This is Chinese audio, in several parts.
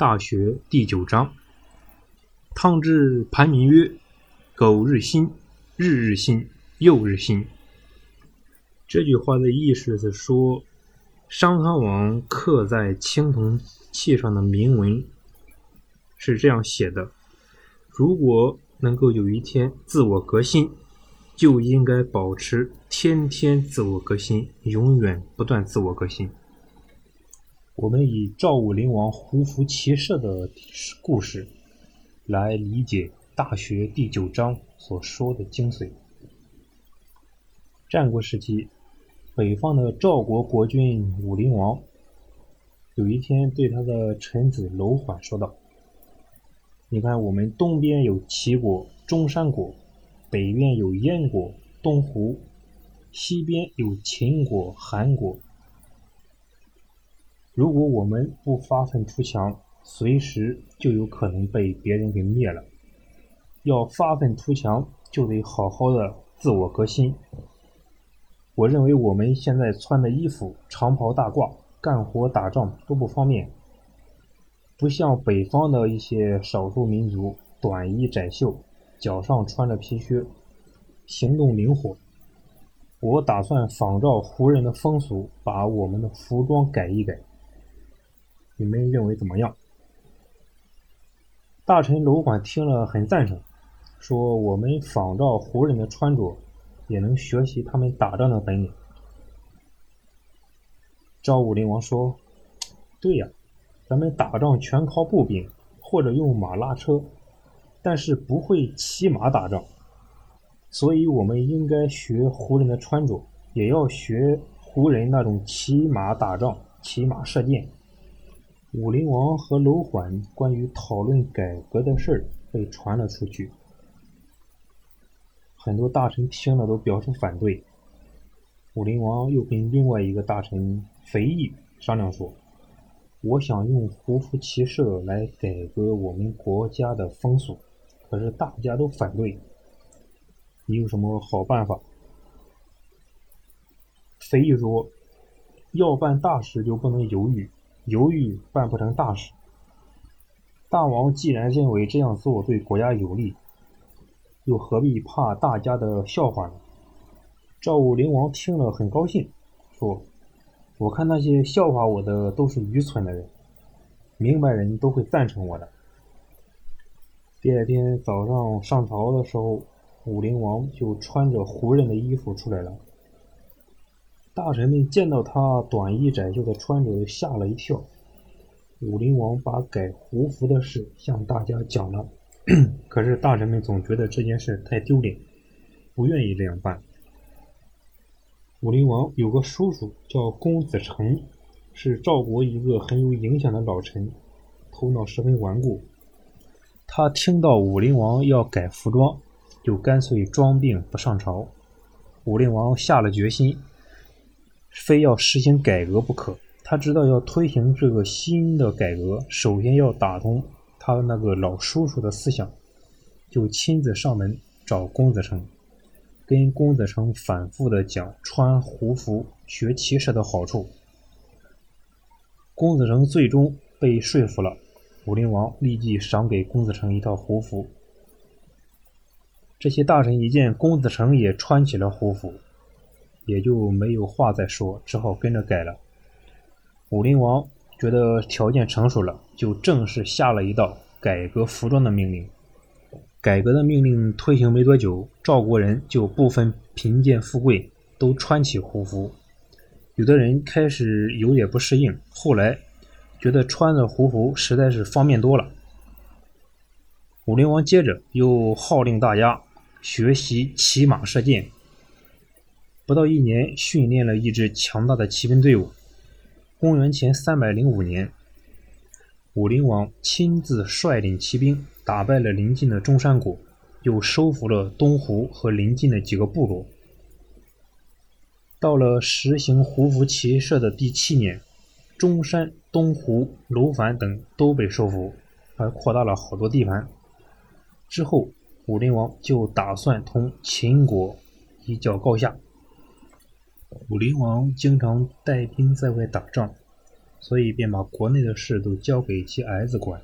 大学第九章。汤之盘铭曰：“苟日新，日日新，又日新。”这句话的意思是说，商汤王刻在青铜器上的铭文是这样写的：“如果能够有一天自我革新，就应该保持天天自我革新，永远不断自我革新。”我们以赵武灵王胡服骑射的故事来理解《大学》第九章所说的精髓。战国时期，北方的赵国国君武灵王有一天对他的臣子楼缓说道：“你看，我们东边有齐国、中山国，北边有燕国、东胡，西边有秦国、韩国。”如果我们不发愤图强，随时就有可能被别人给灭了。要发愤图强，就得好好的自我革新。我认为我们现在穿的衣服长袍大褂，干活打仗都不方便，不像北方的一些少数民族，短衣窄袖，脚上穿着皮靴，行动灵活。我打算仿照胡人的风俗，把我们的服装改一改。你们认为怎么样？大臣楼管听了很赞成，说：“我们仿照胡人的穿着，也能学习他们打仗的本领。”赵武灵王说：“对呀，咱们打仗全靠步兵或者用马拉车，但是不会骑马打仗，所以我们应该学胡人的穿着，也要学胡人那种骑马打仗、骑马射箭。”武灵王和楼缓关于讨论改革的事儿被传了出去，很多大臣听了都表示反对。武灵王又跟另外一个大臣肥义商量说：“我想用胡服骑射来改革我们国家的风俗，可是大家都反对。你有什么好办法？”肥义说：“要办大事就不能犹豫。”犹豫办不成大事。大王既然认为这样做对国家有利，又何必怕大家的笑话呢？赵武灵王听了很高兴，说：“我看那些笑话我的都是愚蠢的人，明白人都会赞成我的。”第二天早上上朝的时候，武灵王就穿着胡人的衣服出来了。大臣们见到他短衣窄袖的穿着，吓了一跳。武灵王把改胡服的事向大家讲了，可是大臣们总觉得这件事太丢脸，不愿意这样办。武林王有个叔叔叫公子成，是赵国一个很有影响的老臣，头脑十分顽固。他听到武林王要改服装，就干脆装病不上朝。武林王下了决心。非要实行改革不可。他知道要推行这个新的改革，首先要打通他那个老叔叔的思想，就亲自上门找公子成，跟公子成反复的讲穿胡服学骑射的好处。公子成最终被说服了，武灵王立即赏给公子成一套胡服。这些大臣一见公子成也穿起了胡服。也就没有话再说，只好跟着改了。武灵王觉得条件成熟了，就正式下了一道改革服装的命令。改革的命令推行没多久，赵国人就不分贫贱富贵，都穿起胡服。有的人开始有点不适应，后来觉得穿着胡服实在是方便多了。武灵王接着又号令大家学习骑马射箭。不到一年，训练了一支强大的骑兵队伍。公元前三百零五年，武灵王亲自率领骑兵打败了邻近的中山国，又收服了东湖和邻近的几个部落。到了实行胡服骑射的第七年，中山、东湖、楼烦等都被收服，还扩大了好多地盘。之后，武灵王就打算同秦国一较高下。武灵王经常带兵在外打仗，所以便把国内的事都交给其儿子管。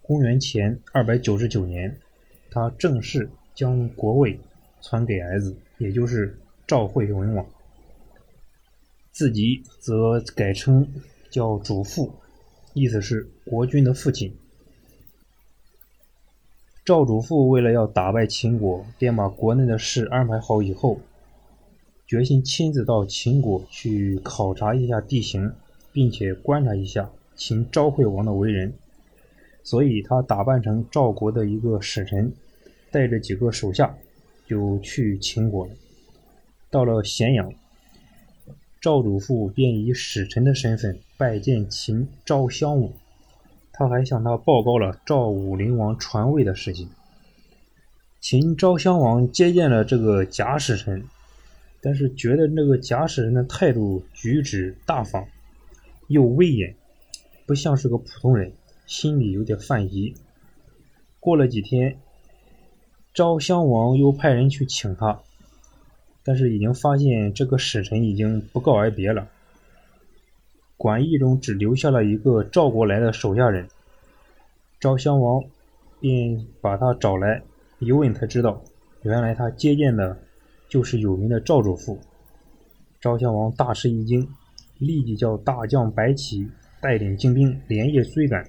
公元前二百九十九年，他正式将国位传给儿子，也就是赵惠文王，自己则改称叫主父，意思是国君的父亲。赵主父为了要打败秦国，便把国内的事安排好以后，决心亲自到秦国去考察一下地形，并且观察一下秦昭惠王的为人。所以他打扮成赵国的一个使臣，带着几个手下，就去秦国了。到了咸阳，赵主父便以使臣的身份拜见秦昭襄王。他还向他报告了赵武灵王传位的事情。秦昭襄王接见了这个假使臣，但是觉得那个假使人的态度举止大方，又威严，不像是个普通人。心里有点犯疑。过了几天，昭襄王又派人去请他，但是已经发现这个使臣已经不告而别了。馆驿中只留下了一个赵国来的手下人。昭襄王便把他找来，一问才知道，原来他接见的就是有名的赵主父。昭襄王大吃一惊，立即叫大将白起带领精兵连夜追赶。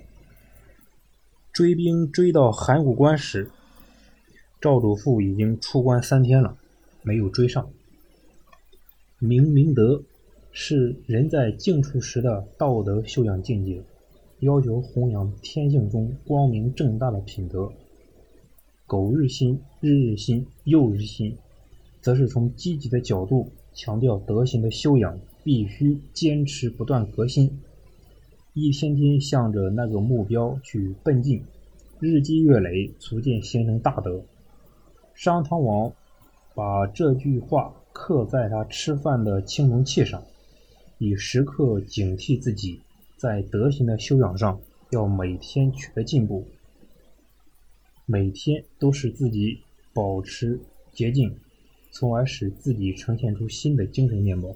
追兵追到函谷关时，赵主父已经出关三天了，没有追上。明明德是人在静处时的道德修养境界，要求弘扬天性中光明正大的品德。苟日新，日日新，又日新，则是从积极的角度强调德行的修养，必须坚持不断革新。一天天向着那个目标去奔进，日积月累，逐渐形成大德。商汤王把这句话刻在他吃饭的青铜器上，以时刻警惕自己在德行的修养上要每天取得进步，每天都使自己保持洁净，从而使自己呈现出新的精神面貌。